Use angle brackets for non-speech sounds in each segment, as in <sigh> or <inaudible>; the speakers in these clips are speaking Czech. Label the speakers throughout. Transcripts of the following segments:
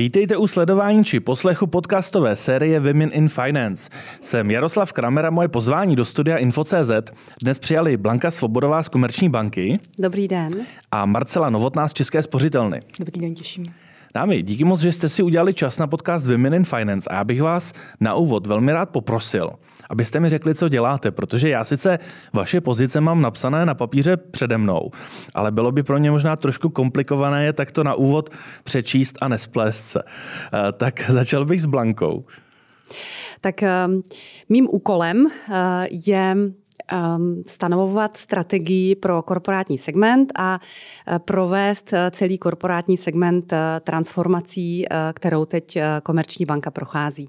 Speaker 1: Vítejte u sledování či poslechu podcastové série Women in Finance. Jsem Jaroslav Kramer a moje pozvání do studia Info.cz dnes přijali Blanka Svobodová z Komerční banky.
Speaker 2: Dobrý den.
Speaker 1: A Marcela Novotná z České spořitelny.
Speaker 3: Dobrý den, těším.
Speaker 1: Dámy, díky moc, že jste si udělali čas na podcast Women in Finance a já bych vás na úvod velmi rád poprosil, abyste mi řekli, co děláte, protože já sice vaše pozice mám napsané na papíře přede mnou, ale bylo by pro mě možná trošku komplikované je takto na úvod přečíst a nesplést se. Eh, tak <laughs> začal bych s Blankou.
Speaker 2: Tak eh, mým úkolem eh, je stanovovat strategii pro korporátní segment a provést celý korporátní segment transformací, kterou teď Komerční banka prochází.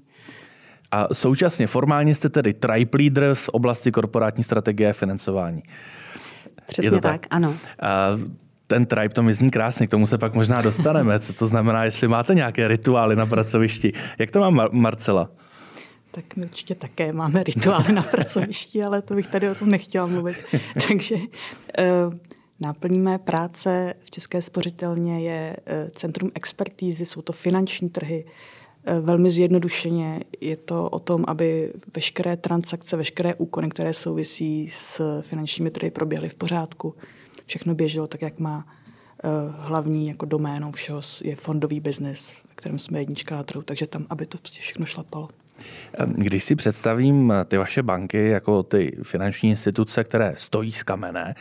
Speaker 1: A současně formálně jste tedy tribe leader z oblasti korporátní strategie a financování.
Speaker 2: Přesně tak? tak, ano. A
Speaker 1: ten tribe, to mi zní krásně, k tomu se pak možná dostaneme. Co to znamená, jestli máte nějaké rituály na pracovišti. Jak to má Marcela?
Speaker 3: Tak my určitě také máme rituály na pracovišti, ale to bych tady o tom nechtěla mluvit. <laughs> Takže eh, náplní mé práce v České spořitelně je eh, Centrum expertízy, jsou to finanční trhy. Velmi zjednodušeně je to o tom, aby veškeré transakce, veškeré úkony, které souvisí s finančními trhy, proběhly v pořádku. Všechno běželo tak, jak má hlavní jako doménou všeho je fondový biznis, v kterém jsme jednička na trhu, takže tam, aby to prostě všechno šlapalo.
Speaker 1: Když si představím ty vaše banky jako ty finanční instituce, které stojí z kamene,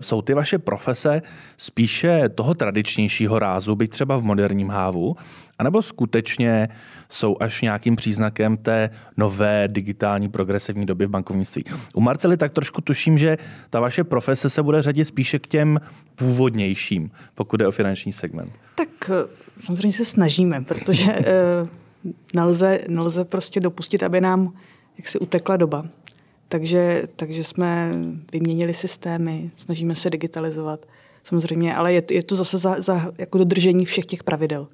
Speaker 1: jsou ty vaše profese spíše toho tradičnějšího rázu, byť třeba v moderním hávu, anebo skutečně jsou až nějakým příznakem té nové digitální progresivní doby v bankovnictví. U Marcely tak trošku tuším, že ta vaše profese se bude řadit spíše k těm původnějším, pokud je o finanční segment.
Speaker 3: Tak eh, samozřejmě se snažíme, protože <laughs> eh, nelze, nelze prostě dopustit, aby nám jak si utekla doba. Takže, takže jsme vyměnili systémy, snažíme se digitalizovat samozřejmě, ale je, je to zase za, za jako dodržení všech těch pravidel.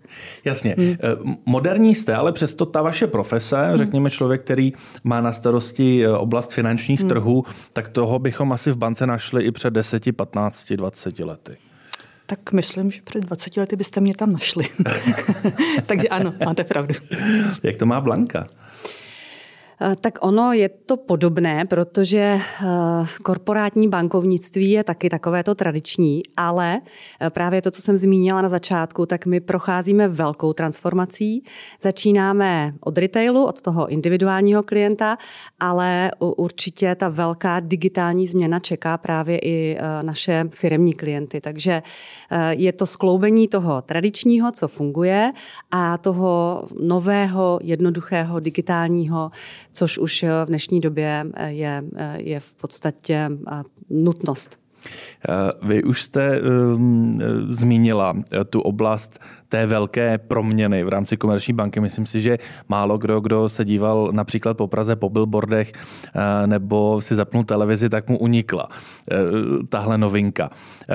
Speaker 1: Jasně. Hmm. Eh, moderní jste, ale přesto ta vaše profese, hmm. řekněme člověk, který má na starosti eh, oblast finančních hmm. trhů, tak toho bychom asi v bance našli i před 10, 15, 20 lety
Speaker 3: tak myslím, že před 20 lety byste mě tam našli. <laughs> Takže ano, máte pravdu. <laughs>
Speaker 1: Jak to má Blanka?
Speaker 2: Eh, tak ono je to podobné, protože eh, korporátní bankovnictví je taky takovéto tradiční, ale eh, právě to, co jsem zmínila na začátku, tak my procházíme velkou transformací. Začínáme od retailu, od toho individuálního klienta, ale určitě ta velká digitální změna čeká právě i naše firmní klienty. Takže je to skloubení toho tradičního, co funguje, a toho nového, jednoduchého, digitálního, což už v dnešní době eh, je, eh, je v podstatě eh, nutnost.
Speaker 1: Vy už jste um, zmínila tu oblast té velké proměny v rámci komerční banky. Myslím si, že málo kdo, kdo se díval například po Praze po billboardech nebo si zapnul televizi, tak mu unikla tahle novinka.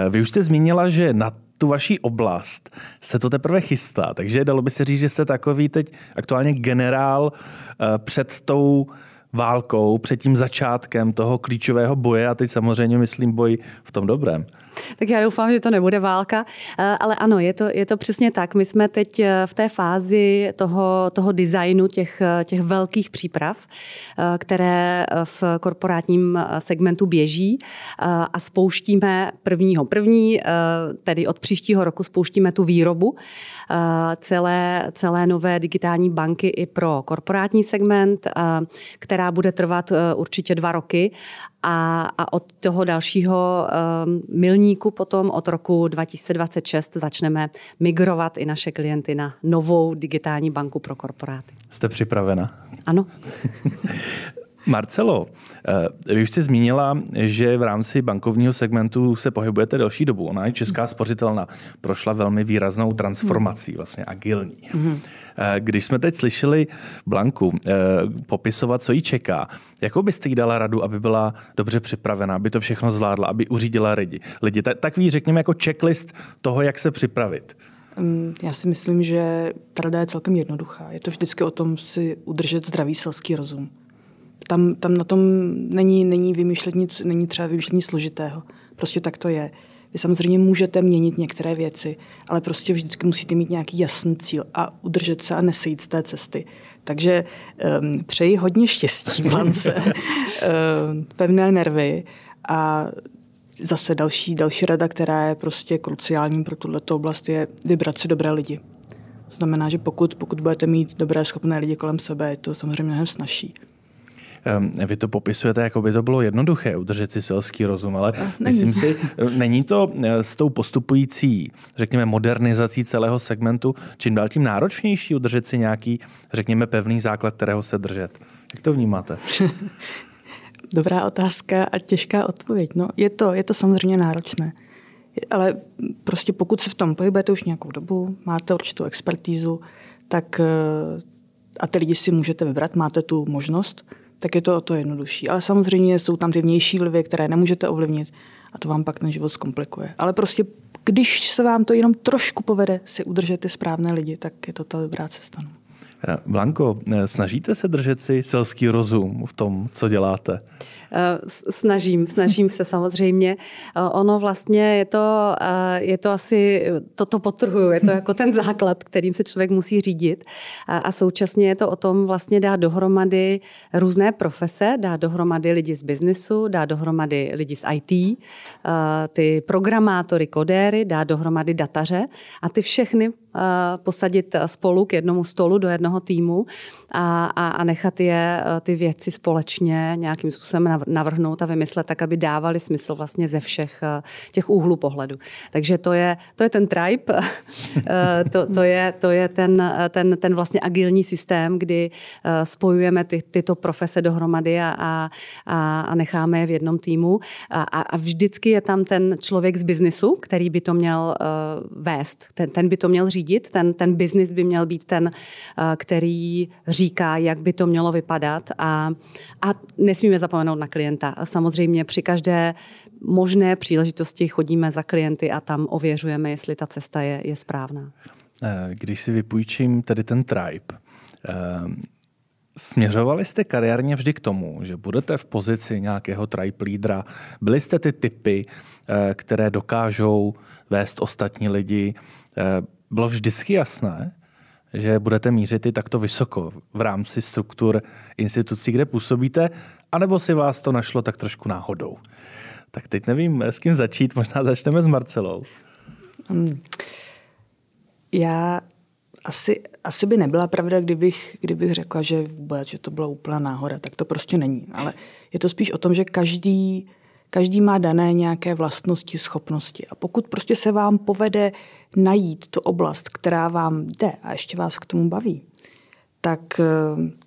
Speaker 1: Vy už jste zmínila, že na tu vaší oblast se to teprve chystá, takže dalo by se říct, že jste takový teď aktuálně generál eh, před tou válkou, před tím začátkem toho klíčového boje a teď samozřejmě myslím boj v tom dobrém.
Speaker 2: Tak já doufám, že to nebude válka, eh, ale ano, je to, je to přesně tak. My jsme teď eh, v té fázi toho, toho designu těch, eh, těch velkých příprav, které v korporátním segmentu běží a spouštíme prvního první, tedy od příštího roku spouštíme tu výrobu celé, celé nové digitální banky i pro korporátní segment, která bude trvat určitě dva roky a, a od toho dalšího um, milníku potom od roku 2026 začneme migrovat i naše klienty na novou digitální banku pro korporáty.
Speaker 1: Jste připravena?
Speaker 2: Ano. <laughs>
Speaker 1: Marcelo, eh, vy už jste zmínila, že v rámci bankovního segmentu se pohybujete delší dobu. Ona je česká spořitelna. Prošla velmi výraznou transformací, hmm. vlastně agilní. Hmm. Když jsme teď slyšeli Blanku eh, popisovat, co jí čeká, jakou byste jí dala radu, aby byla dobře připravena, aby to všechno zvládla, aby uřídila lidi? lidi takový, řekněme, jako checklist toho, jak se připravit.
Speaker 3: Mm, já si myslím, že ta rada je celkem jednoduchá. Je to vždycky o tom si udržet zdravý selský rozum tam, tam na tom není, není vymýšlet nic, není třeba vymýšlet nic složitého. Prostě tak to je. Vy samozřejmě můžete měnit některé věci, ale prostě vždycky musíte mít nějaký jasný cíl a udržet se a nesejít z té cesty. Takže um, přeji hodně štěstí, <laughs> Blance, um, pevné nervy a zase další, další rada, která je prostě kruciální pro tuto oblast, je vybrat si dobré lidi. Znamená, že pokud, pokud budete mít dobré, schopné lidi kolem sebe, je to samozřejmě mnohem snažší.
Speaker 1: Ehm, vy to popisujete, jako by to bylo jednoduché udržet si selský rozum, ale není. myslím si, není to eh, s tou postupující, řekněme, modernizací celého segmentu čím dál tím náročnější udržet si nějaký, řekněme, pevný základ, kterého se držet. Jak to vnímáte? <laughs>
Speaker 3: Dobrá otázka a těžká odpověď. No, je to, je to samozřejmě náročné. Ale prostě pokud se v tom pohybujete už nějakou dobu, máte určitou expertízu, tak eh, a ty lidi si můžete vybrat, máte tu možnost, tak je to o to jednodušší. Ale samozřejmě jsou tam ty vnější vlivy, které nemůžete ovlivnit a to vám pak ten život zkomplikuje. Ale prostě když se vám to jenom trošku povede si udržet ty správné lidi, tak je to ta dobrá cesta. No.
Speaker 1: Eh, Blanko, eh, snažíte se držet si selský rozum v tom, co děláte?
Speaker 2: Snažím, snažím se samozřejmě. Ono vlastně je to, je to asi, toto potrhuju, je to jako ten základ, kterým se člověk musí řídit a současně je to o tom vlastně dát dohromady různé profese, dát dohromady lidi z biznesu, dát dohromady lidi z IT, ty programátory, kodéry, dát dohromady dataře a ty všechny posadit spolu k jednomu stolu do jednoho týmu a, a, a nechat je ty věci společně nějakým způsobem navrhnout a vymyslet tak, aby dávali smysl vlastně ze všech těch úhlů pohledu. Takže to je, to je ten tribe, to, to, je, to je ten, ten, ten vlastně agilní systém, kdy spojujeme ty, tyto profese dohromady a, a, a necháme je v jednom týmu. A, a vždycky je tam ten člověk z biznisu, který by to měl vést, ten, ten by to měl řídit řídit. Ten, ten biznis by měl být ten, eh, který říká, jak by to mělo vypadat a, a nesmíme zapomenout na klienta. Samozřejmě při každé možné příležitosti chodíme za klienty a tam ověřujeme, jestli ta cesta je, je správná.
Speaker 1: Eh, když si vypůjčím tedy ten tribe, eh, Směřovali jste kariérně vždy k tomu, že budete v pozici nějakého tribe lídra. Byli jste ty typy, které dokážou vést ostatní lidi bylo vždycky jasné, že budete mířit i takto vysoko v rámci struktur institucí, kde působíte, anebo si vás to našlo tak trošku náhodou. Tak teď nevím, s kým začít, možná začneme s Marcelou. Hmm.
Speaker 3: Já asi, asi by nebyla pravda, kdybych, kdybych řekla, že vůbec, že to byla úplná náhoda, tak to prostě není. Ale je to spíš o tom, že každý Každý má dané nějaké vlastnosti, schopnosti. A pokud prostě se vám povede najít tu oblast, která vám jde a ještě vás k tomu baví, tak, eh,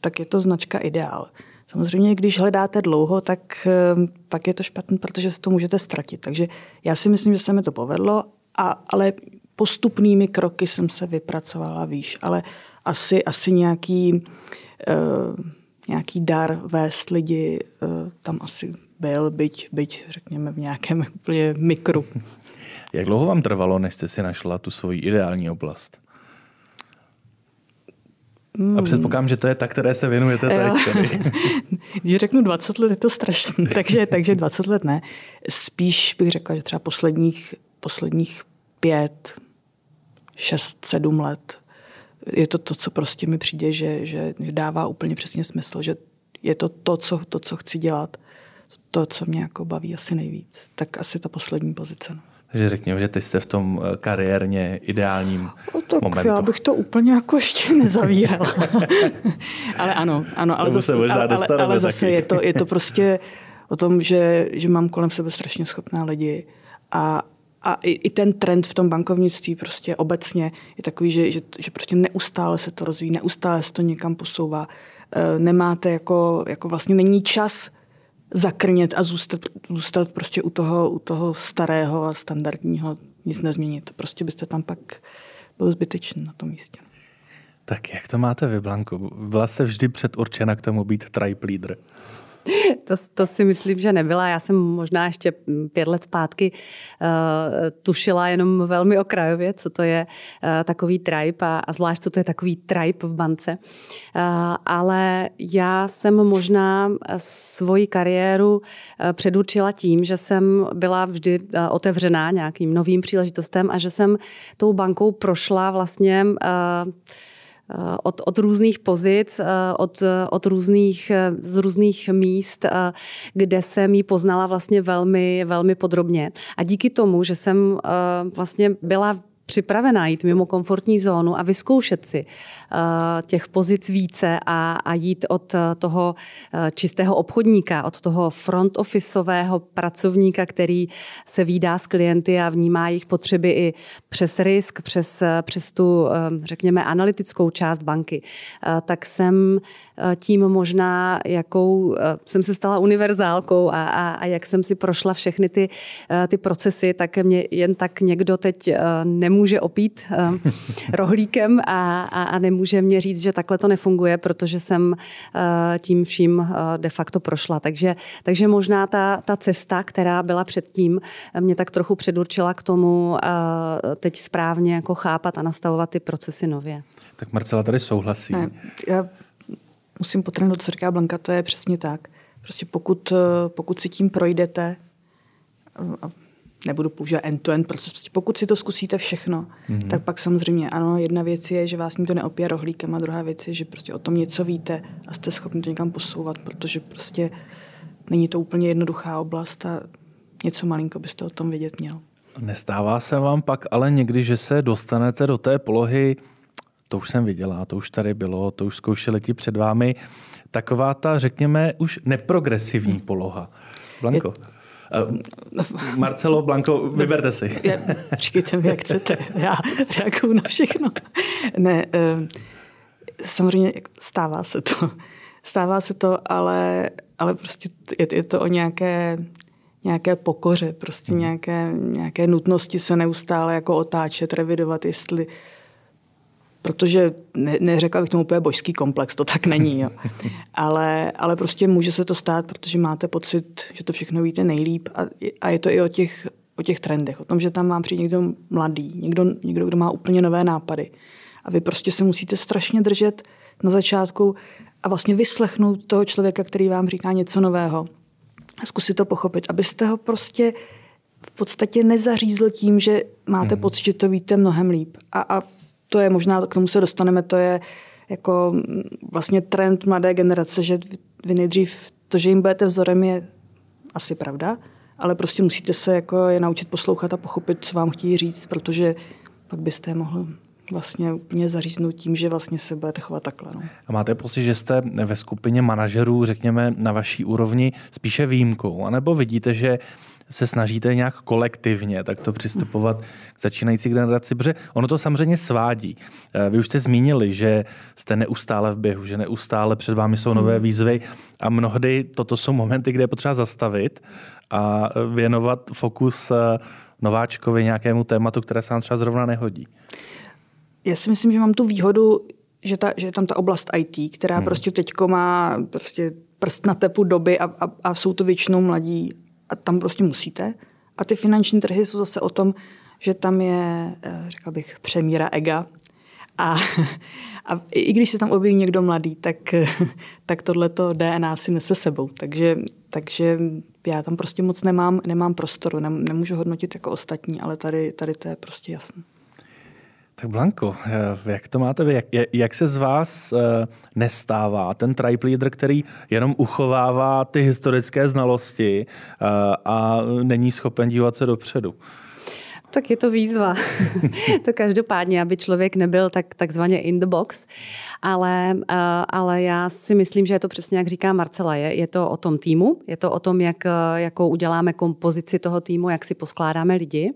Speaker 3: tak je to značka ideál. Samozřejmě, když hledáte dlouho, tak eh, pak je to špatné, protože se to můžete ztratit. Takže já si myslím, že se mi to povedlo, a, ale postupnými kroky jsem se vypracovala výš. Ale asi, asi nějaký, uh, nějaký dar vést lidi uh, tam asi byl, byť, byť řekněme v nějakém <laughs> úplně mikru.
Speaker 1: Jak dlouho vám trvalo, než jste si našla tu svoji ideální oblast? A předpokládám, že to je ta, které se věnujete teď. <laughs>
Speaker 3: Když řeknu 20 let, je to strašné, <laughs> takže, takže 20 let ne. Spíš bych řekla, že třeba posledních, posledních pět, šest, sedm let je to to, co prostě mi přijde, že, že dává úplně přesně smysl, že je to to, co, to, co chci dělat to, co mě jako baví asi nejvíc. Tak asi ta poslední pozice. No.
Speaker 1: Takže řekněme, že ty jste v tom eh, kariérně ideálním
Speaker 3: no, tak
Speaker 1: momentu.
Speaker 3: já bych to úplně jako ještě nezavírala. <laughs> ale ano, ano ale zase, ale, ale, ale zase je to, je to prostě o tom, že, že mám kolem sebe strašně schopná lidi a, a i, i ten trend v tom bankovnictví prostě obecně je takový, že, že, že prostě neustále se to rozvíjí, neustále se to někam posouvá. E, nemáte jako, jako vlastně není čas zakrnět a zůstat, zůstat prostě u toho, u toho starého a standardního, nic nezměnit. Prostě byste tam pak byl zbytečný na tom místě.
Speaker 1: Tak jak to máte vy, Blanko? Byla jste vždy předurčena k tomu být tribe leader? <laughs>
Speaker 2: to, to si myslím, že nebyla. Já jsem možná ještě pět let zpátky uh, tušila jenom velmi okrajově, co to je uh, takový tribe a, a zvlášť, co to je takový tribe v bance. Uh, ale já jsem možná svoji kariéru uh, předurčila tím, že jsem byla vždy uh, otevřená nějakým novým příležitostem a že jsem tou bankou prošla vlastně uh, od, od různých pozic, eh, od, od různých, eh, z různých míst, kde jsem ji poznala vlastně velmi, velmi podrobně. A díky tomu, že jsem vlastně byla připravená jít mimo komfortní zónu a vyzkoušet si uh, těch pozic více a, a jít od uh, toho uh, čistého obchodníka, od toho front officeového pracovníka, který se výdá s klienty a vnímá jejich potřeby i přes risk, přes, přes tu, řekněme, analytickou část banky, tak jsem tím možná, jakou jsem se stala univerzálkou a, a, a jak jsem si prošla všechny ty, ty procesy, tak mě jen tak někdo teď nemůže nemůže opít uh, <laughs> rohlíkem a, a, a nemůže mě říct, že takhle to nefunguje, protože jsem uh, tím vším uh, de facto prošla. Takže, takže možná ta, ta cesta, která byla předtím, mě tak trochu předurčila k tomu uh, teď správně jako chápat a nastavovat ty procesy nově.
Speaker 1: Tak Marcela tady souhlasí. Ne,
Speaker 3: já musím potrhnout, co říká Blanka, to je přesně tak. Prostě pokud, pokud si tím projdete, a nebudu používat end-to-end proces. Prostě pokud si to zkusíte všechno, mm-hmm. tak pak samozřejmě ano, jedna věc je, že vás to neopije rohlíkem a druhá věc je, že prostě o tom něco víte a jste schopni to někam posouvat, protože prostě není to úplně jednoduchá oblast a něco malinko byste o tom vědět měl.
Speaker 1: Nestává se vám pak ale někdy, že se dostanete do té polohy, to už jsem viděla, to už tady bylo, to už zkoušeli ti před vámi, taková ta, řekněme, už neprogresivní poloha. Blanko. Je, Marcelo, Blanko, vyberte si.
Speaker 3: Říkejte mi, jak chcete. Já reaguju na všechno. Ne, uh, samozřejmě stává se to. Stává se to, ale, ale prostě je, je to o nějaké, nějaké pokoře, prostě hmm. nějaké, nějaké nutnosti se neustále jako otáčet, revidovat, jestli protože ne, neřekla bych tomu úplně božský komplex, to tak není. Jo. <laughs> Ale, ale prostě může se to stát, protože máte pocit, že to všechno víte nejlíp a, a je to i o těch, o těch trendech, o tom, že tam vám přijde někdo mladý, někdo, někdo, kdo má úplně nové nápady. A vy prostě se musíte strašně držet na začátku a vlastně vyslechnout toho člověka, který vám říká něco nového a zkusit to pochopit, abyste ho prostě v podstatě nezařízl tím, že máte mm. pocit, že to víte mnohem líp. A, a to je možná, k tomu se dostaneme, to je jako mm, vlastně trend mladé generace, že vy nejdřív to, že jim budete vzorem, je asi pravda, ale prostě musíte se jako je naučit poslouchat a pochopit, co vám chtějí říct, protože pak byste je vlastně úplně zaříznout tím, že vlastně se budete chovat takhle. No.
Speaker 1: A máte pocit, že jste ve skupině manažerů, řekněme, na vaší úrovni spíše výjimkou, anebo vidíte, že se snažíte nějak kolektivně takto přistupovat k začínající generaci, protože ono to samozřejmě svádí. Eh, vy už jste zmínili, že jste neustále v běhu, že neustále před vámi jsou nové hmm. výzvy a mnohdy toto jsou momenty, kde je potřeba zastavit a věnovat fokus eh, nováčkovi nějakému tématu, které se vám třeba zrovna nehodí.
Speaker 3: Já si myslím, že mám tu výhodu, že, ta, že je tam ta oblast IT, která hmm. prostě teďko má prostě prst na tepu doby a, a, a jsou to většinou mladí a tam prostě musíte. A ty finanční trhy jsou zase o tom, že tam je, eh, řekla bych, přemíra ega. A, <laughs> a i když se tam objeví někdo mladý, tak, <laughs> tak tohleto DNA si nese sebou. Takže, takže já tam prostě moc nemám, nemám prostoru, nemůžu hodnotit jako ostatní, ale tady, tady to je prostě jasné.
Speaker 1: Tak Blanko, eh, jak to máte vy? Jak, jak se z vás eh, nestává ten tribe leader, který jenom uchovává ty historické znalosti eh, a není schopen dívat se dopředu?
Speaker 2: Tak je to výzva. <laughs> to každopádně, aby člověk nebyl tak takzvaně in the box. Ale, ale já si myslím, že je to přesně, jak říká Marcela, je, je to o tom týmu, je to o tom, jak, jakou uděláme kompozici toho týmu, jak si poskládáme lidi.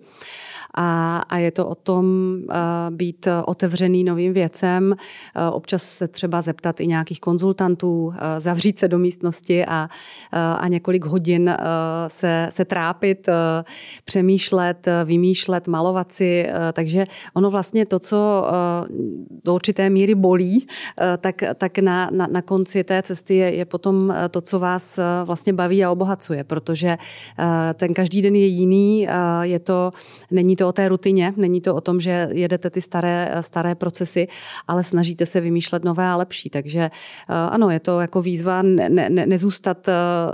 Speaker 2: A, a je to o tom uh, být otevřený novým věcem, uh, občas se třeba zeptat i nějakých konzultantů, uh, zavřít se do místnosti a, a několik hodin se, se trápit, přemýšlet, vymýšlet vymýšlet, malovat si, takže ono vlastně to, co do určité míry bolí, tak, tak na, na, na konci té cesty je, je potom to, co vás vlastně baví a obohacuje, protože ten každý den je jiný, je to, není to o té rutině, není to o tom, že jedete ty staré, staré procesy, ale snažíte se vymýšlet nové a lepší. Takže ano, je to jako výzva ne, ne, nezůstat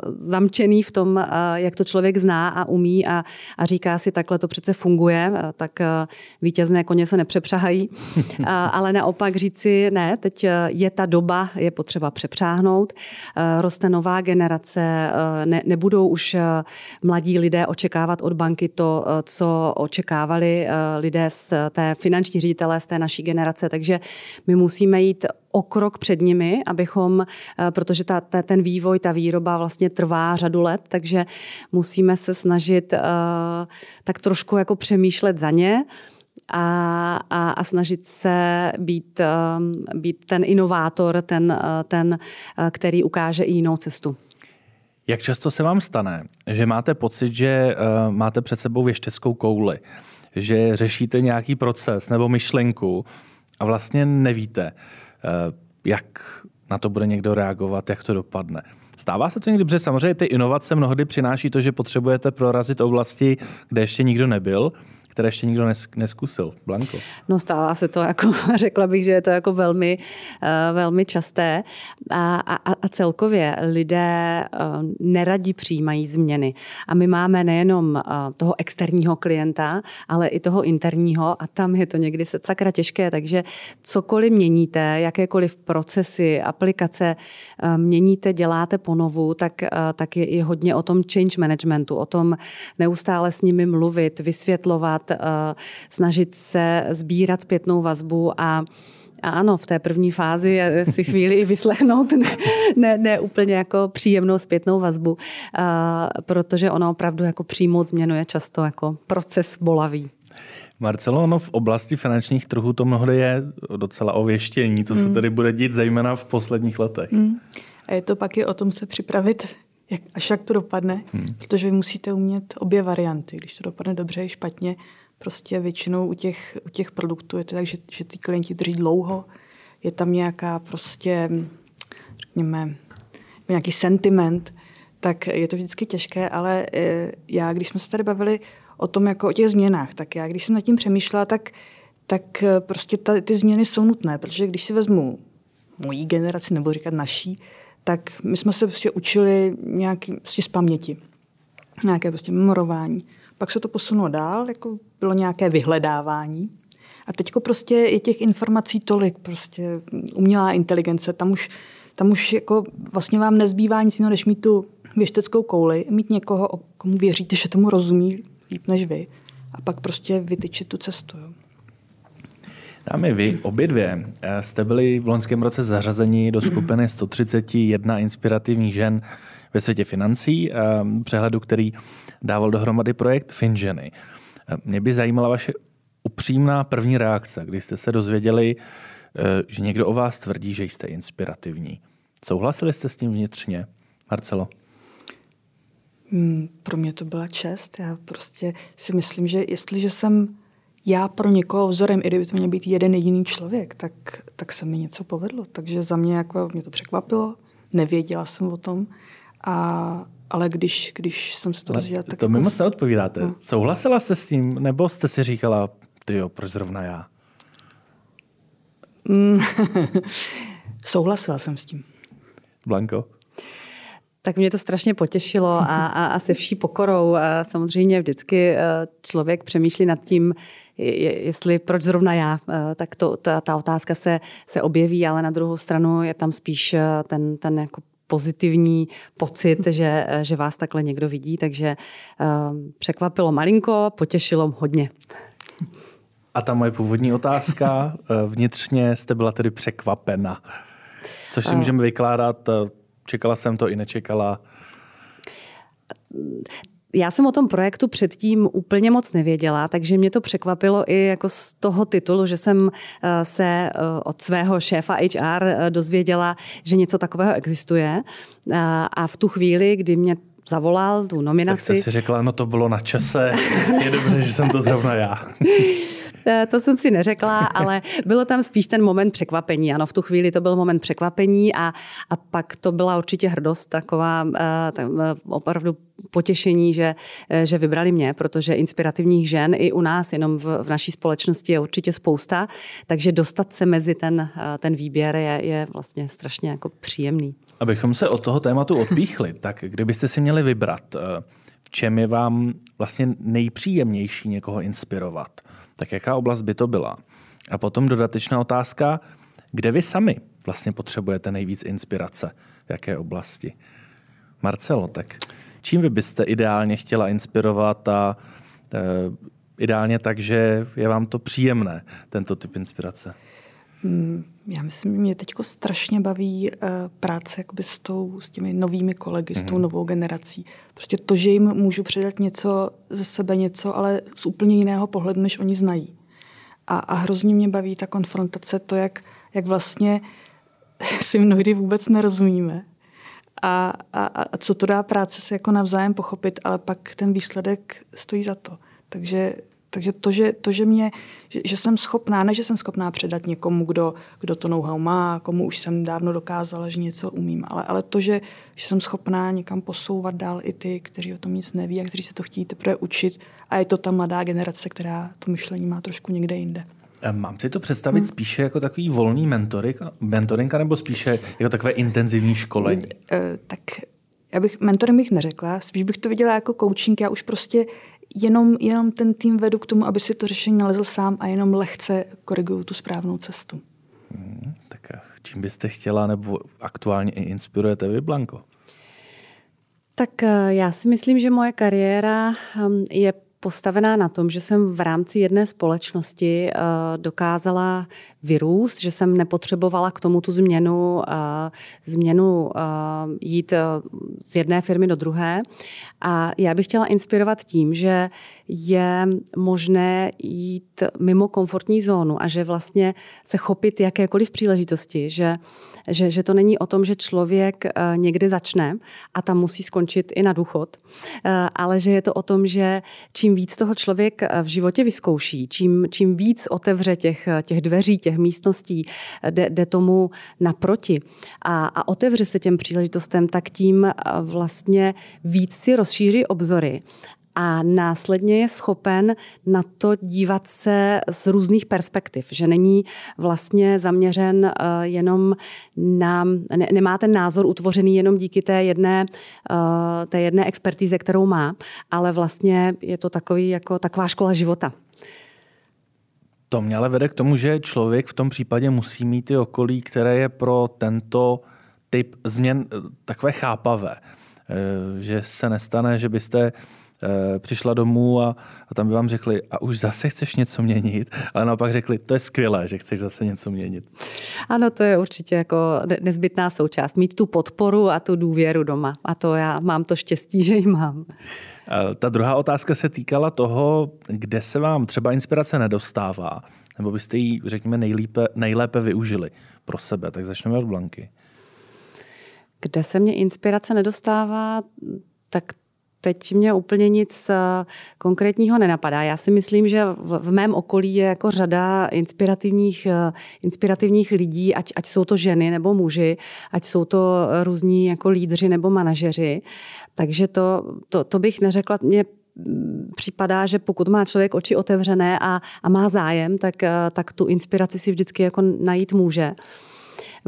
Speaker 2: zamčený v tom, jak to člověk zná a umí a, a říká si, takhle to přece funguje, tak vítězné koně se nepřepřahají, <laughs> ale naopak říci, ne, teď je ta doba, je potřeba přepřáhnout, roste nová generace, ne, nebudou už mladí lidé očekávat od banky to, co očekávali lidé z té finanční ředitelé z té naší generace, takže my musíme jít o krok před nimi, abychom, eh, protože ta, ta, ten vývoj, ta výroba vlastně trvá řadu let, takže musíme se snažit uh, tak trošku jako přemýšlet za ně a, a, a snažit se být, být ten inovátor, ten, ten, který ukáže i jinou cestu.
Speaker 1: Jak často se vám stane, že máte pocit, že máte před sebou věšteckou kouli, že řešíte nějaký proces nebo myšlenku a vlastně nevíte, Eh, jak na to bude někdo reagovat, jak to dopadne. Stává se to někdy, protože samozřejmě ty inovace mnohdy přináší to, že potřebujete prorazit oblasti, kde ještě nikdo nebyl, které ještě nikdo neskusil. Blanko.
Speaker 2: No stává se to, jako <laughs> řekla bych, že je to jako velmi, uh, velmi časté a, a, a celkově lidé uh, neradí přijímají změny. A my máme nejenom uh, toho externího klienta, ale i toho interního a tam je to někdy se sakra těžké, takže cokoliv měníte, jakékoliv procesy, aplikace měníte, děláte ponovu, tak, tak je i hodně o tom change managementu, o tom neustále s nimi mluvit, vysvětlovat, Eh, snažit se sbírat zpětnou vazbu a a ano, v té první fázi si chvíli i vyslechnout ne, ne, ne úplně jako příjemnou zpětnou vazbu, a, eh, protože ono opravdu jako přijmout změnu je často jako proces bolavý.
Speaker 1: Marcelo, no v oblasti finančních trhů to mnohdy je docela ověštění, co se hmm. tady bude dít zejména v posledních letech. Hmm.
Speaker 3: A je to pak i o tom se připravit, jak, až jak to dopadne, hmm. protože vy musíte umět obě varianty. Když to dopadne dobře i špatně, prostě většinou u těch, u těch produktů je to tak, že, že ty klienti drží dlouho, je tam nějaká prostě, řekněme, nějaký sentiment, tak je to vždycky těžké, ale e, já, když jsme se tady bavili o tom, jako o těch změnách, tak já, když jsem nad tím přemýšlela, tak, tak e, prostě ta, ty změny jsou nutné, protože když si vezmu mojí generaci, nebo říkat naší, tak my jsme se prostě učili nějaký, prostě z paměti, nějaké prostě memorování. Pak se to posunulo dál, jako bylo nějaké vyhledávání. A teď prostě je těch informací tolik, prostě umělá inteligence, tam už, tam už jako vlastně vám nezbývá nic jiného, než mít tu věšteckou kouli, mít někoho, komu věříte, že tomu rozumí líp než vy a pak prostě vytyčit tu cestu. Jo.
Speaker 1: Dámy, vy obě dvě eh, jste byli v loňském roce zařazeni do skupiny 131 inspirativních žen ve světě financí, eh, přehledu, který dával dohromady projekt FinGeny. Eh, mě by zajímala vaše upřímná první reakce, když jste se dozvěděli, že někdo o vás tvrdí, že jste inspirativní. Souhlasili jste s tím vnitřně? Marcelo?
Speaker 3: Hmm, pro mě to byla čest. Já prostě si myslím, že jestliže jsem já pro někoho vzorem, i kdyby to měl být jeden jediný člověk, tak, tak se mi něco povedlo. Takže za mě jako mě to překvapilo, nevěděla jsem o tom, a, ale když, když jsem se to dozvěděla, tak...
Speaker 1: To jako... mi moc neodpovídáte. No. Souhlasila jste s tím, nebo jste si říkala, ty jo, proč zrovna já?
Speaker 3: Mm, <laughs> souhlasila jsem s tím.
Speaker 1: Blanko?
Speaker 2: Tak mě to strašně potěšilo a, a, a se vší pokorou. A samozřejmě vždycky eh, člověk přemýšlí nad tím, jestli proč zrovna já, eh, tak to, ta, ta otázka se, se objeví, ale na druhou stranu je tam spíš eh, ten, ten jako pozitivní pocit, že, že vás takhle někdo vidí, takže překvapilo malinko, potěšilo hodně.
Speaker 1: A ta moje původní otázka, vnitřně jste byla tedy překvapena. Což si můžeme vykládat, čekala jsem to i nečekala
Speaker 2: já jsem o tom projektu předtím úplně moc nevěděla, takže mě to překvapilo i jako z toho titulu, že jsem eh, se eh, od svého šéfa HR eh, dozvěděla, že něco takového existuje. A v tu chvíli, kdy mě zavolal, tu nominaci.
Speaker 1: Tak jste si řekla, no to bylo na čase, je dobře, že jsem to zrovna já. <laughs>
Speaker 2: Eh, to jsem si neřekla, <laughs> ale bylo tam spíš ten moment překvapení. Ano, v tu chvíli to byl moment překvapení a, a pak to byla určitě hrdost, taková uh, opravdu potěšení, že, že vybrali mě, protože inspirativních žen i u nás, jenom v, v naší společnosti je určitě spousta, takže dostat se mezi ten, ten výběr je, je vlastně strašně jako příjemný.
Speaker 1: Abychom se od toho tématu <laughs> odpíchli, tak kdybyste si měli vybrat, v čem je vám vlastně nejpříjemnější někoho inspirovat? Tak jaká oblast by to byla? A potom dodatečná otázka, kde vy sami vlastně potřebujete nejvíc inspirace? V jaké oblasti? Marcelo, tak čím vy byste ideálně chtěla inspirovat a e, ideálně tak, že je vám to příjemné, tento typ inspirace?
Speaker 3: Mm, já myslím, že mě teď strašně baví uh, práce jakoby s, tou, s těmi novými kolegy, mm-hmm. s tou mhm. novou generací. Prostě to, že jim můžu předat něco ze sebe, něco, ale z úplně jiného pohledu, než oni znají. A, a hrozně mě baví ta konfrontace, to, jak, jak vlastně <laughs> si mnohdy vůbec nerozumíme. A, a, a co to dá práce se jako navzájem pochopit, ale pak ten výsledek stojí za to. Takže takže to, že, to, že, mě, že, že jsem schopná, ne, že jsem schopná předat někomu, kdo, kdo to know-how má, komu už jsem dávno dokázala, že něco umím, ale, ale to, že, že jsem schopná někam posouvat dál i ty, kteří o tom nic neví a kteří se to chtějí teprve učit. A je to ta mladá generace, která to myšlení má trošku někde jinde.
Speaker 1: Mám si to představit hmm. spíše jako takový volný mentoring, mentoring nebo spíše jako takové intenzivní školení?
Speaker 3: Uh, tak já bych mentoring bych neřekla, spíš bych to viděla jako coaching. Já už prostě jenom, jenom ten tým vedu k tomu, aby si to řešení nalezl sám a jenom lehce koriguju tu správnou cestu.
Speaker 1: Hmm, tak čím byste chtěla nebo aktuálně i inspirujete vy, Blanko?
Speaker 2: Tak eh, já si myslím, že moje kariéra hm, je postavená na tom, že jsem v rámci jedné společnosti eh, dokázala vyrůst, že jsem nepotřebovala k tomu tu změnu, eh, změnu eh, jít z jedné firmy do druhé. A já bych chtěla inspirovat tím, že je možné jít mimo komfortní zónu a že vlastně se chopit jakékoliv příležitosti, že, že, že to není o tom, že člověk někdy začne a tam musí skončit i na důchod, ale že je to o tom, že čím čím víc toho člověk eh, v životě vyzkouší, čím, čím víc otevře těch, eh, těch dveří, těch místností, eh, jde, jde tomu naproti. A, a otevře se těm příležitostem, tak tím vlastně víc si rozšíří obzory a následně je schopen na to dívat se z různých perspektiv, že není vlastně zaměřen eh, jenom na, ne, nemá ten názor utvořený jenom díky té jedné, eh, té jedné expertíze, kterou má, ale vlastně je to takový jako taková škola života.
Speaker 1: To mě ale vede k tomu, že člověk v tom případě musí mít i okolí, které je pro tento typ změn eh, takové chápavé. Že se nestane, že byste přišla domů a, a tam by vám řekli, a už zase chceš něco měnit, ale naopak řekli, to je skvělé, že chceš zase něco měnit.
Speaker 2: Ano, to je určitě jako nezbytná součást. Mít tu podporu a tu důvěru doma. A to já mám to štěstí, <laughs> že ji mám.
Speaker 1: Eh, ta druhá otázka se týkala toho, kde se vám třeba inspirace nedostává, nebo byste ji, řekněme, nejlépe, nejlépe využili pro sebe. Tak začneme od Blanky.
Speaker 2: Kde se mě inspirace nedostává, tak teď mě úplně nic eh, konkrétního nenapadá. Já si myslím, že v mém okolí je jako řada inspirativních, eh, inspirativních lidí, ať, ať jsou to ženy nebo muži, ať jsou to různí jako lídři nebo manažeři. Takže to, to, to bych neřekla. Mně připadá, že pokud má člověk oči otevřené a, a má zájem, tak, eh, tak tu inspiraci si vždycky jako najít může.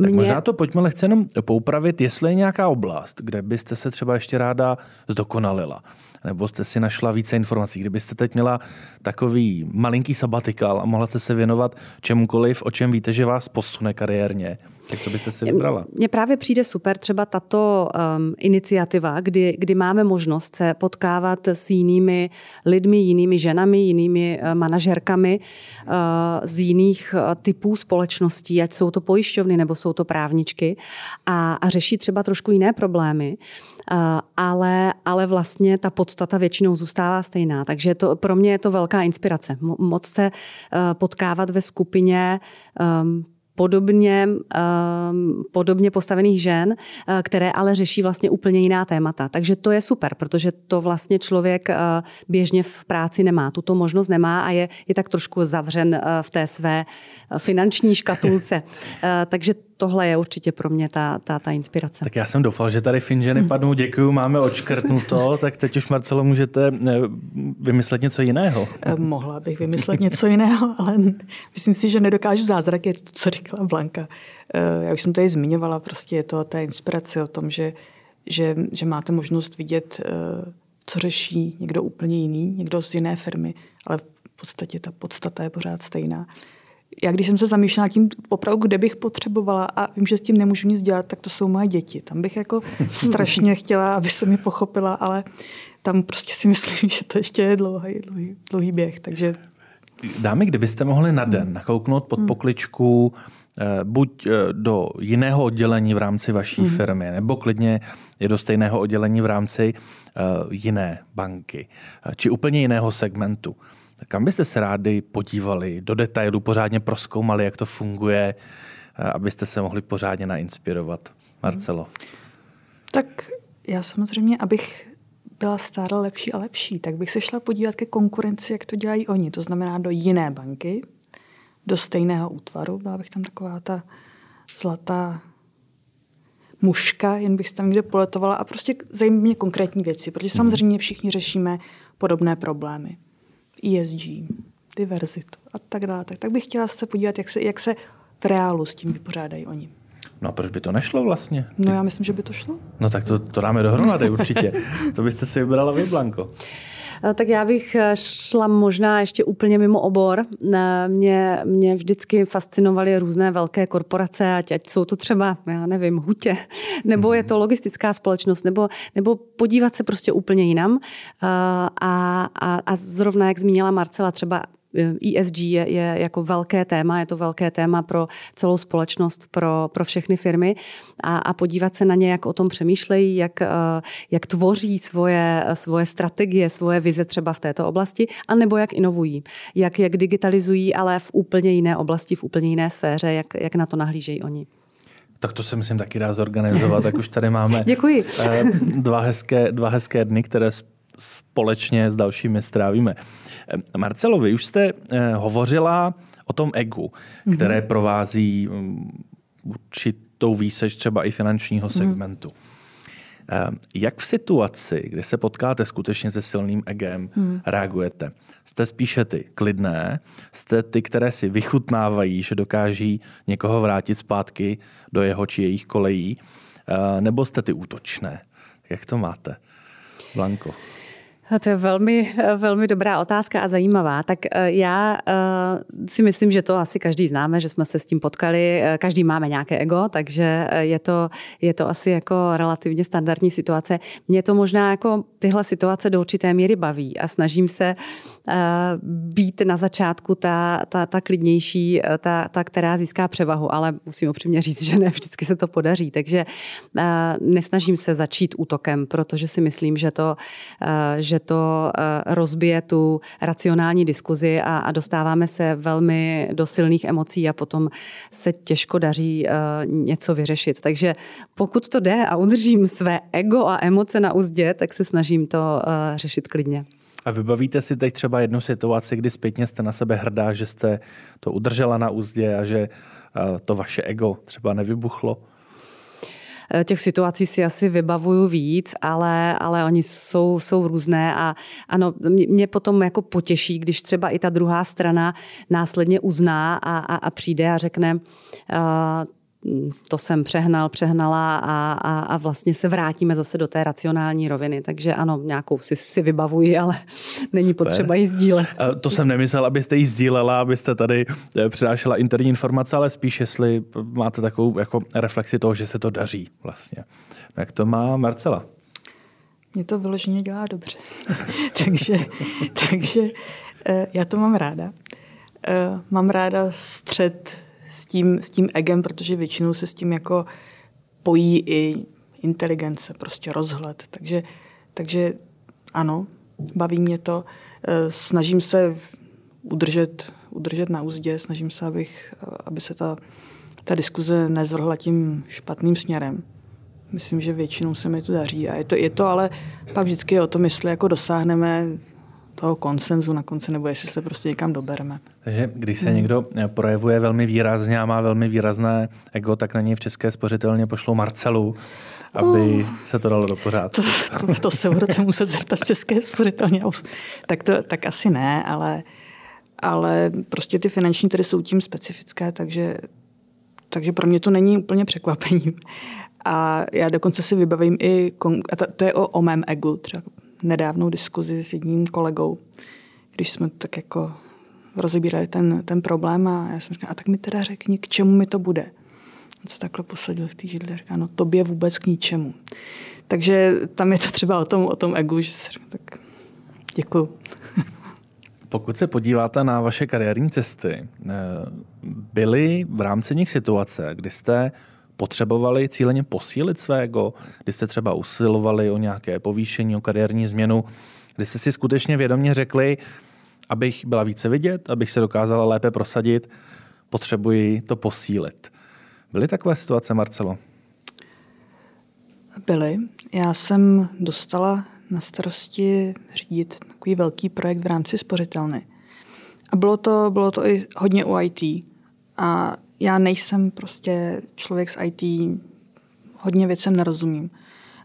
Speaker 1: Tak možná to pojďme lehce jenom poupravit, jestli je nějaká oblast, kde byste se třeba ještě ráda zdokonalila nebo jste si našla více informací. Kdybyste teď měla takový malinký sabatikal a mohla jste se věnovat čemukoliv, o čem víte, že vás posune kariérně, tak co byste si vybrala?
Speaker 2: Mně právě přijde super třeba tato um, iniciativa, kdy, kdy máme možnost se potkávat s jinými lidmi, jinými ženami, jinými uh, manažerkami uh, z jiných uh, typů společností, ať jsou to pojišťovny nebo jsou to právničky a, a řešit třeba trošku jiné problémy. Uh, ale, ale vlastně ta podstata většinou zůstává stejná. Takže to, pro mě je to velká inspirace. Moc se uh, potkávat ve skupině um, podobně, podobně postavených žen, které ale řeší vlastně úplně jiná témata. Takže to je super, protože to vlastně člověk běžně v práci nemá. Tuto možnost nemá a je, je tak trošku zavřen v té své finanční škatulce. <laughs> Takže tohle je určitě pro mě ta, ta, ta inspirace.
Speaker 1: Tak já jsem doufal, že tady finženy padnou, děkuju, máme očkrtnuto, <laughs> tak teď už Marcelo můžete eh, vymyslet něco jiného.
Speaker 3: Eh, mohla bych vymyslet něco jiného, <laughs> ale myslím si, že nedokážu zázrak, je to, co říkala Blanka. Eh, já už jsem tady zmiňovala, prostě je to ta inspirace o tom, že, že, že máte možnost vidět, co řeší někdo úplně jiný, někdo z jiné firmy, ale v podstatě ta podstata je pořád stejná já když jsem se zamýšlela tím opravdu, kde bych potřebovala a vím, že s tím nemůžu nic dělat, tak to jsou moje děti. Tam bych jako <laughs> strašně chtěla, aby se mi pochopila, ale tam prostě si myslím, že to ještě je dlouhý, dlouhý, dlouhý běh. Takže...
Speaker 1: Dámy, kdybyste mohli na den nakouknout pod hmm. pokličku eh, buď eh, do jiného oddělení v rámci vaší hmm. firmy, nebo klidně je do stejného oddělení v rámci eh, jiné banky, či úplně jiného segmentu. Kam byste se rádi podívali, do detailu pořádně proskoumali, jak to funguje, eh, abyste se mohli pořádně nainspirovat? Marcelo.
Speaker 3: Tak já samozřejmě, abych byla stále lepší a lepší, tak bych se šla podívat ke konkurenci, jak to dělají oni. To znamená do jiné banky, do stejného útvaru. Byla bych tam taková ta zlatá muška, jen bych tam někde poletovala a prostě zajímavé mě konkrétní věci, protože samozřejmě všichni řešíme podobné problémy. ESG, diverzitu a tak dále. Tak, tak bych chtěla se podívat, jak se, jak se v reálu s tím vypořádají oni.
Speaker 1: No a proč by to nešlo vlastně?
Speaker 3: No já myslím, že by to šlo.
Speaker 1: No tak to, to dáme dohromady určitě. <laughs> to byste si vybrala vy, Blanko.
Speaker 2: Eh, tak já bych eh, šla možná ještě úplně mimo obor. Eh, mě, mě vždycky fascinovaly různé velké korporace, ať, ať jsou to třeba, já nevím, hutě, <laughs> nebo je to logistická společnost, nebo, nebo podívat se prostě úplně jinam. A, a, a zrovna, jak zmínila Marcela, třeba ESG je, je jako velké téma, je to velké téma pro celou společnost, pro, pro všechny firmy a, a podívat se na ně, jak o tom přemýšlejí, jak, eh, jak tvoří svoje, svoje strategie, svoje vize třeba v této oblasti, anebo jak inovují, jak, jak digitalizují, ale v úplně jiné oblasti, v úplně jiné sféře, jak, jak na to nahlížejí oni.
Speaker 1: Tak to se myslím taky dá zorganizovat, tak už tady máme <laughs>
Speaker 2: Děkuji.
Speaker 1: Eh, dva hezké, dva hezké dny, které společně s dalšími strávíme. Marcelo, vy už jste eh, hovořila o tom egu, mm-hmm. které provází mm, určitou výseč třeba i finančního mhm. segmentu. Mm-hmm. Jak v situaci, kdy se potkáte skutečně se silným egem, hmm. reagujete? Jste spíše ty klidné, jste ty, které si vychutnávají, že dokáží někoho vrátit zpátky do jeho či jejich kolejí, eh, nebo jste ty útočné? Jak to máte? Blanko.
Speaker 2: To je velmi, velmi dobrá otázka a zajímavá. Tak eh, já eh, si myslím, že to asi každý známe, že jsme se s tím potkali. Eh, každý máme nějaké ego, takže je to, je to asi jako relativně standardní situace. Mě to možná jako tyhle situace do určité míry baví a snažím se být na začátku ta, ta, ta klidnější, ta, ta, která získá převahu, ale musím upřímně říct, že ne vždycky se to podaří. Takže nesnažím se začít útokem, protože si myslím, že to, že to eh, rozbije tu racionální diskuzi a, a dostáváme se velmi do silných emocí a potom se těžko daří eh, něco vyřešit. Takže pokud to jde a udržím své ego a emoce na úzdě, tak se snažím to eh, řešit klidně.
Speaker 1: A vybavíte si teď třeba jednu situaci, kdy zpětně jste na sebe hrdá, že jste to udržela na úzdě a že to vaše ego třeba nevybuchlo?
Speaker 2: Eh, těch situací si asi vybavuju víc, ale, ale oni jsou, jsou různé a ano, mě potom jako potěší, když třeba i ta druhá strana následně uzná a, a, a přijde a řekne, uh, to jsem přehnal, přehnala a, a, a vlastně se vrátíme zase do té racionální roviny. Takže ano, nějakou si, si vybavuji, ale <laughs> není Super. potřeba ji sdílet.
Speaker 1: To jsem nemyslel, abyste ji sdílela, abyste tady eh, přinášela interní informace, ale spíš, jestli máte takovou jako reflexi toho, že se to daří vlastně. Jak to má Marcela?
Speaker 3: Mě to vyloženě dělá dobře. <laughs> takže, takže eh, já to mám ráda. Eh, mám ráda střed s tím, s tím egem, protože většinou se s tím jako pojí i inteligence, prostě rozhled. Takže, takže ano, baví mě to. Eh, snažím se udržet, udržet na úzdě, snažím se, abych, aby se ta ta diskuze nezvrhla tím špatným směrem. Myslím, že většinou se mi to daří. A je to, je to ale pak vždycky o tom, jestli jako dosáhneme toho konsenzu na konci, nebo jestli se prostě někam dobereme.
Speaker 1: Takže když se hmm. někdo eh, projevuje velmi výrazně a má velmi výrazné ego, tak na něj v České spořitelně pošlou Marcelu, aby uh, se to dalo do pořádku.
Speaker 3: To, to, to se budete muset zeptat v České spořitelně. Tak, to, tak asi ne, ale, ale prostě ty finanční trhy jsou tím specifické, takže, takže pro mě to není úplně překvapením. A já dokonce si vybavím i, a to, to je o, o mém egu, třeba nedávnou diskuzi s jedním kolegou, když jsme tak jako rozebírali ten, ten problém a já jsem říkal, a tak mi teda řekni, k čemu mi to bude. On se takhle posadil v té židli a říká, no tobě vůbec k ničemu. Takže tam je to třeba o tom, o tom egu, že se říká, tak děkuju.
Speaker 1: Pokud se podíváte na vaše kariérní cesty, eh, byly v rámci nich situace, kdy jste potřebovali cíleně posílit svého, kdy jste třeba usilovali o nějaké povýšení, o kariérní změnu, kdy jste si skutečně vědomě řekli, abych byla více vidět, abych se dokázala lépe prosadit, potřebuji to posílit. Byly takové situace, Marcelo?
Speaker 3: Byly. Já jsem dostala na starosti řídit takový velký projekt v rámci spořitelny. A bylo to, bylo to i hodně u IT. A já nejsem prostě člověk z IT, hodně věcem nerozumím.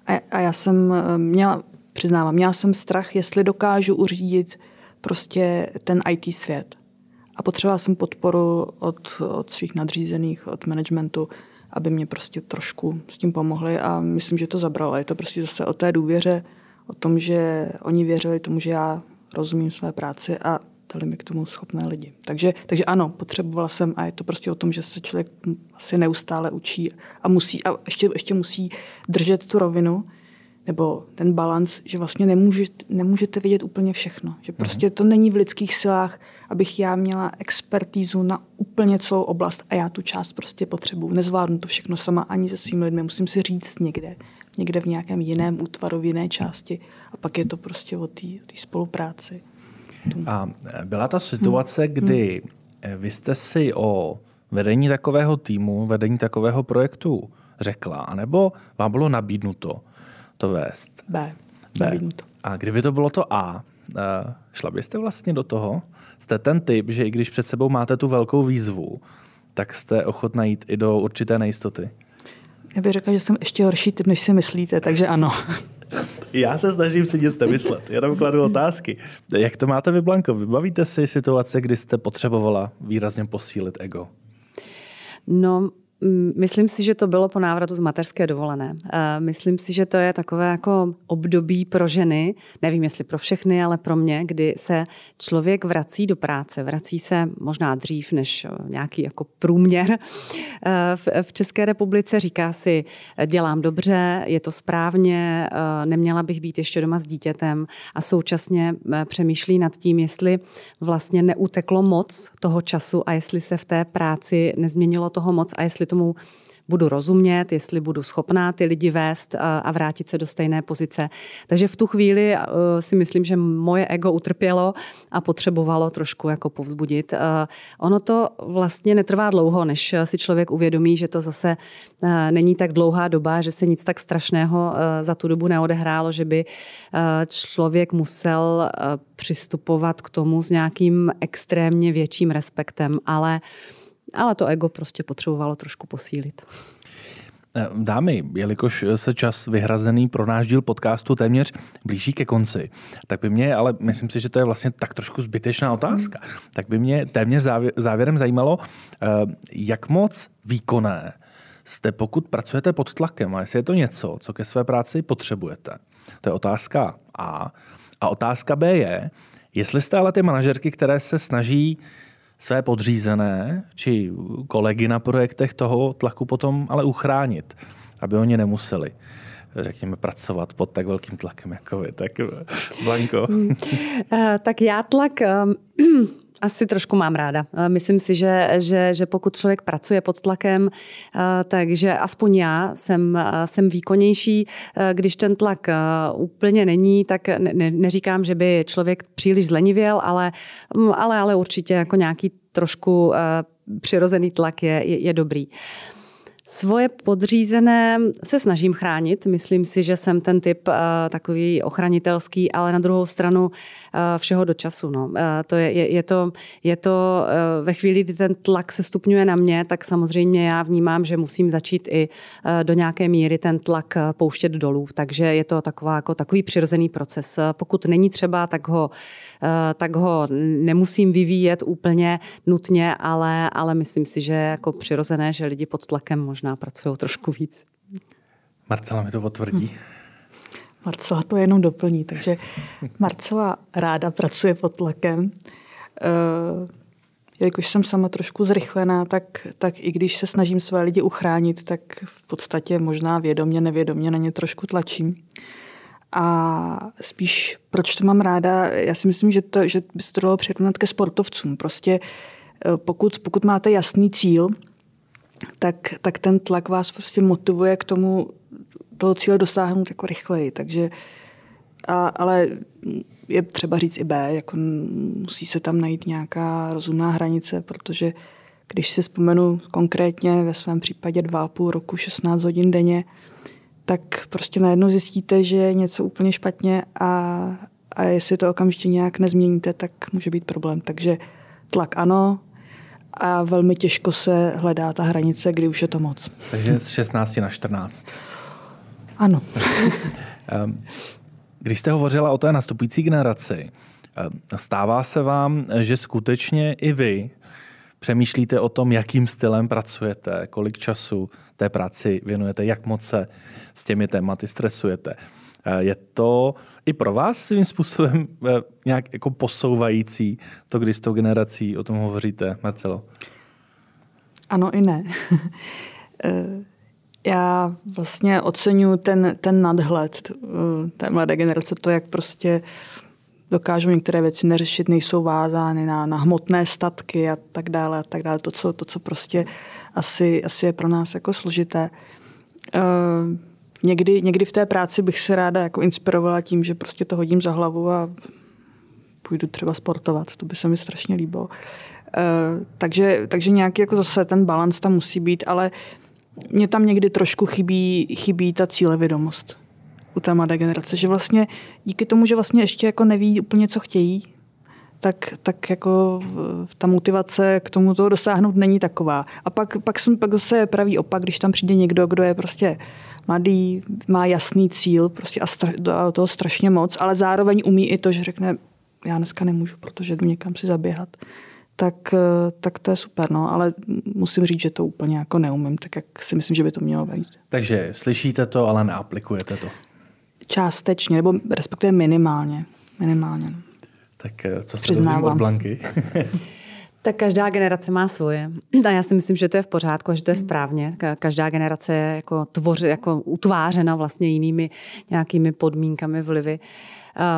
Speaker 3: A, a já jsem eh, měla, přiznávám, měla jsem strach, jestli dokážu uřídit prostě ten IT svět. A potřebovala jsem podporu od, od svých nadřízených, od managementu, aby mě prostě trošku s tím pomohli a myslím, že to zabralo. Je to prostě zase o té důvěře, o tom, že oni věřili tomu, že já rozumím své práci a dali mi k tomu schopné lidi. Takže, takže ano, potřebovala jsem a je to prostě o tom, že se člověk asi neustále učí a musí a ještě, ještě musí držet tu rovinu nebo ten balans, že vlastně nemůžete, nemůžete vědět úplně všechno. Že mhm. prostě to není v lidských silách, abych já měla expertízu na úplně celou oblast a já tu část prostě potřebuju. Nezvládnu to všechno sama ani se svými lidmi. Musím si říct někde, někde v nějakém jiném útvaru, v jiné části. A pak je to prostě o té spolupráci.
Speaker 1: A byla ta situace, hmm. kdy hmm. vy jste si o vedení takového týmu, vedení takového projektu řekla, anebo vám bylo nabídnuto to vést?
Speaker 3: B. B. Nabídnuto.
Speaker 1: A kdyby to bylo to A, eh, šla byste vlastně do toho? Jste ten typ, že i když před sebou máte tu velkou výzvu, tak jste ochotná jít i do určité nejistoty?
Speaker 3: Já bych řekla, že jsem ještě horší typ, než si myslíte, takže ano.
Speaker 1: Já se snažím si nic nemyslet, jenom kladu otázky. Jak to máte vy, Blanko? Vybavíte si situace, kdy jste potřebovala výrazně posílit ego?
Speaker 2: No, myslím si, že to bylo po návratu z mateřské dovolené. Eh, myslím si, že to je takové jako období pro ženy, nevím jestli pro všechny, ale pro mě, kdy se člověk vrací do práce. Vrací se možná dřív než eh, nějaký jako průměr. Eh, v České republice říká si, dělám dobře, je to správně, neměla bych být ještě doma s dítětem a současně přemýšlí nad tím, jestli vlastně neuteklo moc toho času a jestli se v té práci nezměnilo toho moc a jestli to tomu budu rozumět, jestli budu schopná ty lidi vést a vrátit se do stejné pozice. Takže v tu chvíli eh, si myslím, že moje ego utrpělo a potřebovalo trošku jako povzbudit. Eh, ono to vlastně netrvá dlouho, než si člověk uvědomí, že to zase eh, není tak dlouhá doba, že se nic tak strašného za tu dobu neodehrálo, že by člověk musel přistupovat k tomu s nějakým extrémně větším respektem, ale ale to ego prostě potřebovalo trošku posílit.
Speaker 1: Eh, dámy, jelikož se čas vyhrazený pro náš díl podcastu téměř blíží ke konci, tak by mě, ale myslím si, že to je vlastně tak trošku zbytečná otázka, hmm. tak by mě téměř závěrem zajímalo, eh, jak moc výkonné jste, pokud pracujete pod tlakem a jestli je to něco, co ke své práci potřebujete. To je otázka A. A otázka B je, jestli jste ale ty manažerky, které se snaží své podřízené či kolegy na projektech toho tlaku potom ale uchránit, aby oni nemuseli řekněme, pracovat pod tak velkým tlakem jako vy. Tak Blanko. Hmm.
Speaker 2: Eh, tak já tlak ehm, Asi trošku mám ráda. Myslím si, že, že, že pokud člověk pracuje pod tlakem, takže aspoň já jsem, jsem výkonnější. Když ten tlak úplně není, tak ne, neříkám, že by člověk příliš zlenivěl, ale, ale, ale určitě jako nějaký trošku přirozený tlak je, je, je dobrý. Svoje podřízené se snažím chránit. Myslím si, že jsem ten typ uh, takový ochranitelský, ale na druhou stranu uh, všeho do času. No. Uh, to je, je, je to, je to uh, ve chvíli, kdy ten tlak se stupňuje na mě, tak samozřejmě já vnímám, že musím začít i uh, do nějaké míry ten tlak pouštět dolů. Takže je to taková, jako takový přirozený proces. Pokud není třeba, tak ho, tak ho nemusím vyvíjet úplně nutně, ale, ale myslím si, že je jako přirozené, že lidi pod tlakem možná pracují trošku víc.
Speaker 1: Marcela mi to potvrdí. Hm.
Speaker 3: Marcela to jenom doplní, takže Marcela ráda pracuje pod tlakem. Uh, jelikož jsem sama trošku zrychlená, tak, tak i když se snažím své lidi uchránit, tak v podstatě možná vědomě, nevědomě na ně trošku tlačím. A spíš, proč to mám ráda, já si myslím, že, to, že by se to dalo přirovnat ke sportovcům. Prostě eh, pokud, pokud máte jasný cíl, tak, tak ten tlak vás prostě motivuje k tomu toho cíle dosáhnout jako rychleji. Takže, a, ale je třeba říct i B, jako musí se tam najít nějaká rozumná hranice, protože když si vzpomenu konkrétně ve svém případě 2,5 roku, 16 hodin denně, tak prostě najednou zjistíte, že je něco úplně špatně a, a jestli to okamžitě nějak nezměníte, tak může být problém. Takže tlak ano, a velmi těžko se hledá ta hranice, kdy už je to moc.
Speaker 1: Takže z 16 na 14.
Speaker 3: Ano. <laughs>
Speaker 1: Ehm, když jste hovořila o té nastupující generaci, ehm, stává se vám, že skutečně i vy přemýšlíte o tom, jakým stylem pracujete, kolik času té práci věnujete, jak moc se s těmi tématy stresujete. Ehm, je to i pro vás svým způsobem eh, nějak jako posouvající to, když s tou generací o tom hovoříte, Marcelo?
Speaker 3: Ano i ne. <laughs> Eh, já vlastně oceňuji ten, ten nadhled eh, té mladé generace, to, jak prostě dokážou některé věci neřešit, nejsou vázány na, na hmotné statky a tak dále a tak dále. To, co, to, co prostě asi, asi je pro nás jako složité. Uh, někdy, někdy v té práci bych se ráda jako inspirovala tím, že prostě to hodím za hlavu a půjdu třeba sportovat. To by se mi strašně líbilo. Uh, takže, takže nějaký jako zase ten balans tam musí být, ale mě tam někdy trošku chybí, chybí ta cílevědomost u té mladé generace, že vlastně díky tomu, že vlastně ještě jako neví úplně, co chtějí, tak, tak jako ta motivace k tomu toho dosáhnout není taková. A pak, pak, jsem, pak zase pravý opak, když tam přijde někdo, kdo je prostě mladý, má jasný cíl prostě a stra, toho strašně moc, ale zároveň umí i to, že řekne, já dneska nemůžu, protože jdu někam si zaběhat tak, eh, tak to je super, no, ale musím říct, že to úplně jako neumím, tak jak si myslím, že by to mělo být.
Speaker 1: Takže slyšíte to, ale neaplikujete to?
Speaker 3: Částečně, nebo respektive minimálně. Minimálně.
Speaker 1: Tak eh, co se dozvím od Blanky? <laughs>
Speaker 2: Tak každá generace má svoje. A já si myslím, že to je v pořádku a že to je správně. Každá generace je jako, tvoři, jako utvářena vlastně jinými nějakými podmínkami, vlivy.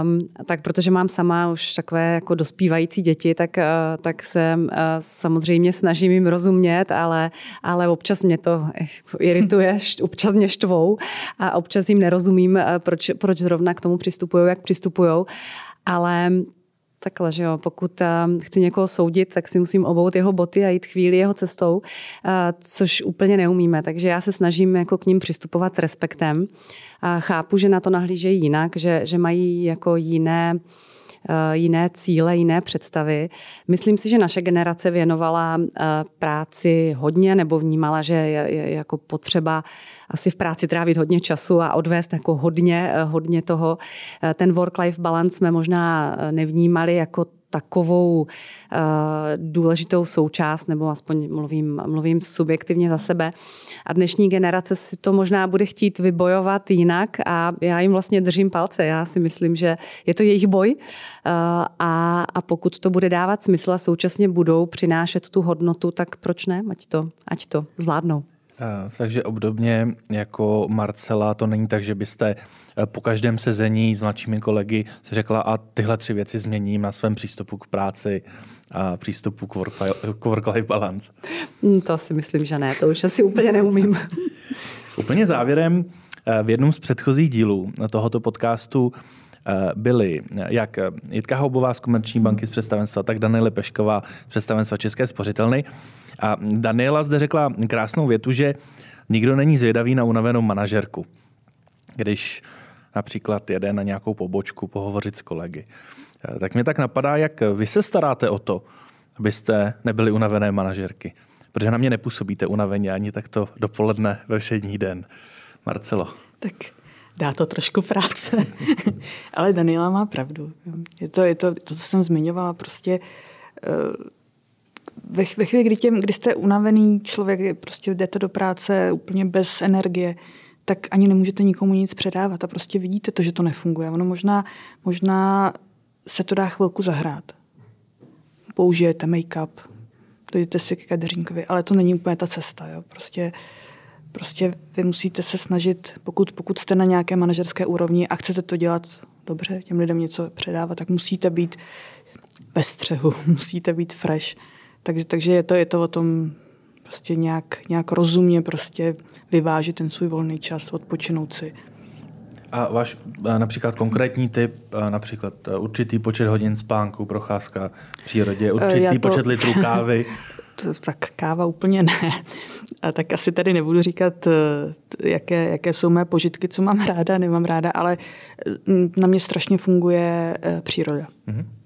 Speaker 2: Um, tak protože mám sama už takové jako dospívající děti, tak, uh, tak se uh, samozřejmě snažím jim rozumět, ale, ale občas mě to <laughs> irituje, občas mě štvou a občas jim nerozumím, uh, proč, proč zrovna k tomu přistupují, jak přistupují. Ale takhle, že jo, pokud uh, chci někoho soudit, tak si musím obout jeho boty a jít chvíli jeho cestou, uh, což úplně neumíme. Takže já se snažím jako k ním přistupovat s respektem. Uh, chápu, že na to nahlížejí jinak, že, že mají jako jiné jiné cíle, jiné představy. Myslím si, že naše generace věnovala práci hodně nebo vnímala, že je, jako potřeba asi v práci trávit hodně času a odvést jako hodně, eh, hodně toho. Eh, ten work-life balance jsme možná eh, nevnímali jako takovou uh, důležitou součást, nebo aspoň mluvím, mluvím subjektivně za sebe. A dnešní generace si to možná bude chtít vybojovat jinak a já jim vlastně držím palce. Já si myslím, že je to jejich boj uh, a, a pokud to bude dávat smysl a současně budou přinášet tu hodnotu, tak proč ne? Ať to, ať to zvládnou.
Speaker 1: Takže obdobně jako Marcela, to není tak, že byste po každém sezení s mladšími kolegy si řekla a tyhle tři věci změním na svém přístupu k práci a přístupu k work-life balance.
Speaker 2: Hmm, to si myslím, že ne, to už asi úplně neumím. <laughs>
Speaker 1: Úplně závěrem, v jednom z předchozích dílů tohoto podcastu byli jak Jitka Houbová z Komerční banky z představenstva, tak Daniela Pešková z představenstva České spořitelny. A Daniela zde řekla krásnou větu, že nikdo není zvědavý na unavenou manažerku, když například jede na nějakou pobočku pohovořit s kolegy. Tak mě tak napadá, jak vy se staráte o to, abyste nebyli unavené manažerky. Protože na mě nepůsobíte unaveně ani takto dopoledne ve všední den. Marcelo.
Speaker 3: Tak dá to trošku práce. <laughs> Ale Daniela má pravdu. Je to, je to, to, co jsem zmiňovala, prostě uh, ve, ve chvíli, kdy, těm, kdy jste unavený člověk, prostě jdete do práce úplně bez energie, tak ani nemůžete nikomu nic předávat a prostě vidíte to, že to nefunguje. Ono možná, možná se to dá chvilku zahrát. Použijete make-up, dojdete si k kadeřínkovi, ale to není úplně ta cesta. Jo. Prostě, prostě vy musíte se snažit, pokud, pokud jste na nějaké manažerské úrovni a chcete to dělat dobře, těm lidem něco předávat, tak musíte být ve střehu, <laughs> musíte být fresh takže, takže je, to, je to o tom prostě nějak, nějak rozumně prostě vyvážit ten svůj volný čas, odpočinout si.
Speaker 1: A váš například konkrétní typ, například určitý počet hodin spánku, procházka v přírodě, určitý to... počet litrů kávy? <laughs>
Speaker 3: tak káva úplně ne. A tak asi tady nebudu říkat, jaké, jaké jsou mé požitky, co mám <laughs> ráda, nemám ráda, ale na mě strašně funguje e, příroda. Mm-hmm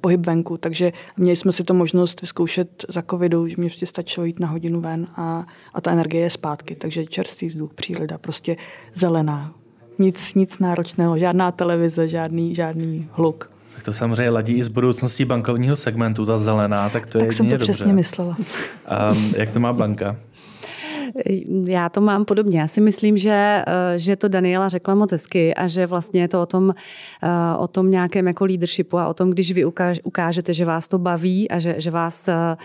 Speaker 3: pohyb venku, takže měli jsme si to možnost vyzkoušet za covidu, že mě prostě stačilo jít na hodinu ven a, a ta energie je zpátky, takže čerstvý vzduch, příroda, prostě zelená, nic, nic náročného, žádná televize, žádný, žádný hluk.
Speaker 1: Tak to samozřejmě ladí i z budoucností bankovního segmentu, ta zelená, tak to
Speaker 3: tak
Speaker 1: je
Speaker 3: Tak jsem to
Speaker 1: dobře.
Speaker 3: přesně myslela.
Speaker 1: Um, <laughs> jak to má Blanka?
Speaker 2: Já to mám podobně. Já si myslím, že, eh, že to Daniela řekla moc hezky a že vlastně je to o tom, eh, o tom nějakém jako leadershipu a o tom, když vy ukáž, ukážete, že vás to baví a že, že vás eh,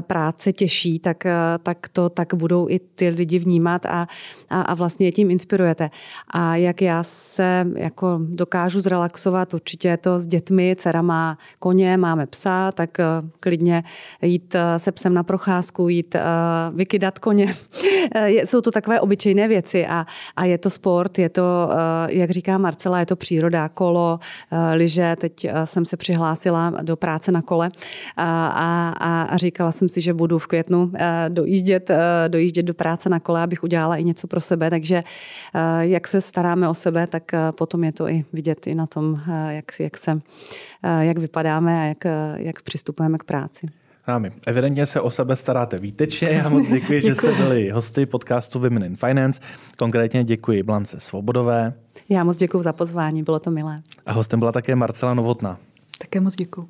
Speaker 2: práce těší, tak, tak to tak budou i ty lidi vnímat a, a, a vlastně je tím inspirujete. A jak já se jako dokážu zrelaxovat, určitě je to s dětmi, dcera má koně, máme psa, tak klidně jít se psem na procházku, jít vykydat koně, jsou to takové obyčejné věci a, a je to sport, je to, eh, jak říká Marcela, je to příroda, kolo, eh, lyže. Teď eh, jsem se přihlásila do práce na kole a, a, a říkala jsem si, že budu v květnu dojíždět, dojíždět do práce na kole, abych udělala i něco pro sebe. Takže jak se staráme o sebe, tak potom je to i vidět i na tom, jak, jak, se, jak vypadáme a jak, jak přistupujeme k práci.
Speaker 1: Námi. Evidentně se o sebe staráte výtečně. Já moc děkuji, že jste byli hosty podcastu Women in Finance. Konkrétně děkuji Blance Svobodové.
Speaker 2: Já moc děkuji za pozvání, bylo to milé.
Speaker 1: A hostem byla také Marcela Novotná.
Speaker 3: Také moc děkuji.